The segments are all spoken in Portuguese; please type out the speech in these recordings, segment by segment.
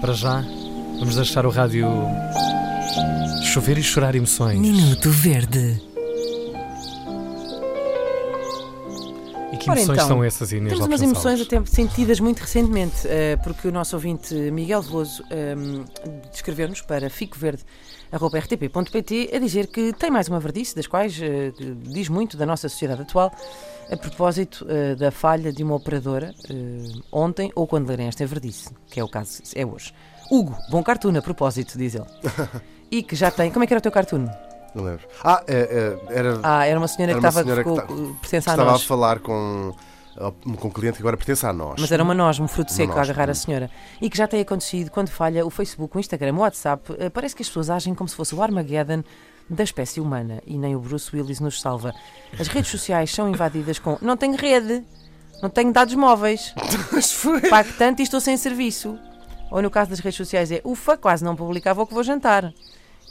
Para já, vamos deixar o rádio chover e chorar emoções. Minuto Verde. Que Ora emoções então, são essas, Inês Temos umas emoções até sentidas muito recentemente, eh, porque o nosso ouvinte Miguel Veloso um, descreveu-nos para ficoverde.rtp.pt a dizer que tem mais uma verdice, das quais eh, diz muito da nossa sociedade atual, a propósito eh, da falha de uma operadora eh, ontem ou quando lerem esta verdice, que é o caso, é hoje. Hugo, bom cartoon a propósito, diz ele. E que já tem. Como é que era o teu cartoon? Não lembro. Ah, é, é, era. Ah, era uma senhora Era que estava senhora que ficou, pertence a estava nós. a falar com, com um cliente que agora pertence a nós. Mas era uma noz, um fruto seco a noz, agarrar a senhora. E que já tem acontecido quando falha o Facebook, o Instagram, o WhatsApp. eh, Parece que as pessoas agem como se fosse o Armageddon da espécie humana e nem o Bruce Willis nos salva. As redes sociais são invadidas com não tenho rede, não tenho dados móveis, pago tanto e estou sem serviço. Ou no caso das redes sociais é ufa, quase não publicava o que vou jantar.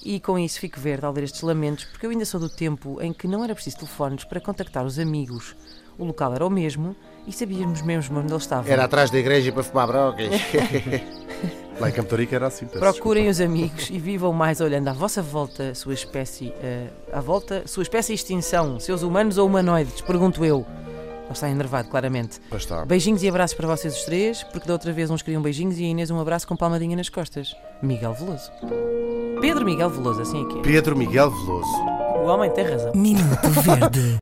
E com isso fico verde ao ler estes lamentos, porque eu ainda sou do tempo em que não era preciso telefones para contactar os amigos. O local era o mesmo e sabíamos mesmo onde eles estavam. Era atrás da igreja para fumar brocas. Lá em Campo era assim. peço Procurem os amigos e vivam mais olhando à vossa volta, sua espécie, eh, à volta, sua espécie extinção, seus humanos ou humanoides, pergunto eu. Ele está enervado, claramente. Pois está. Beijinhos e abraços para vocês os três, porque da outra vez uns queriam beijinhos e a Inês um abraço com palmadinha nas costas. Miguel Veloso. Pedro Miguel Veloso, assim é que é. Pedro Miguel Veloso. O homem tem razão. Minuto Verde.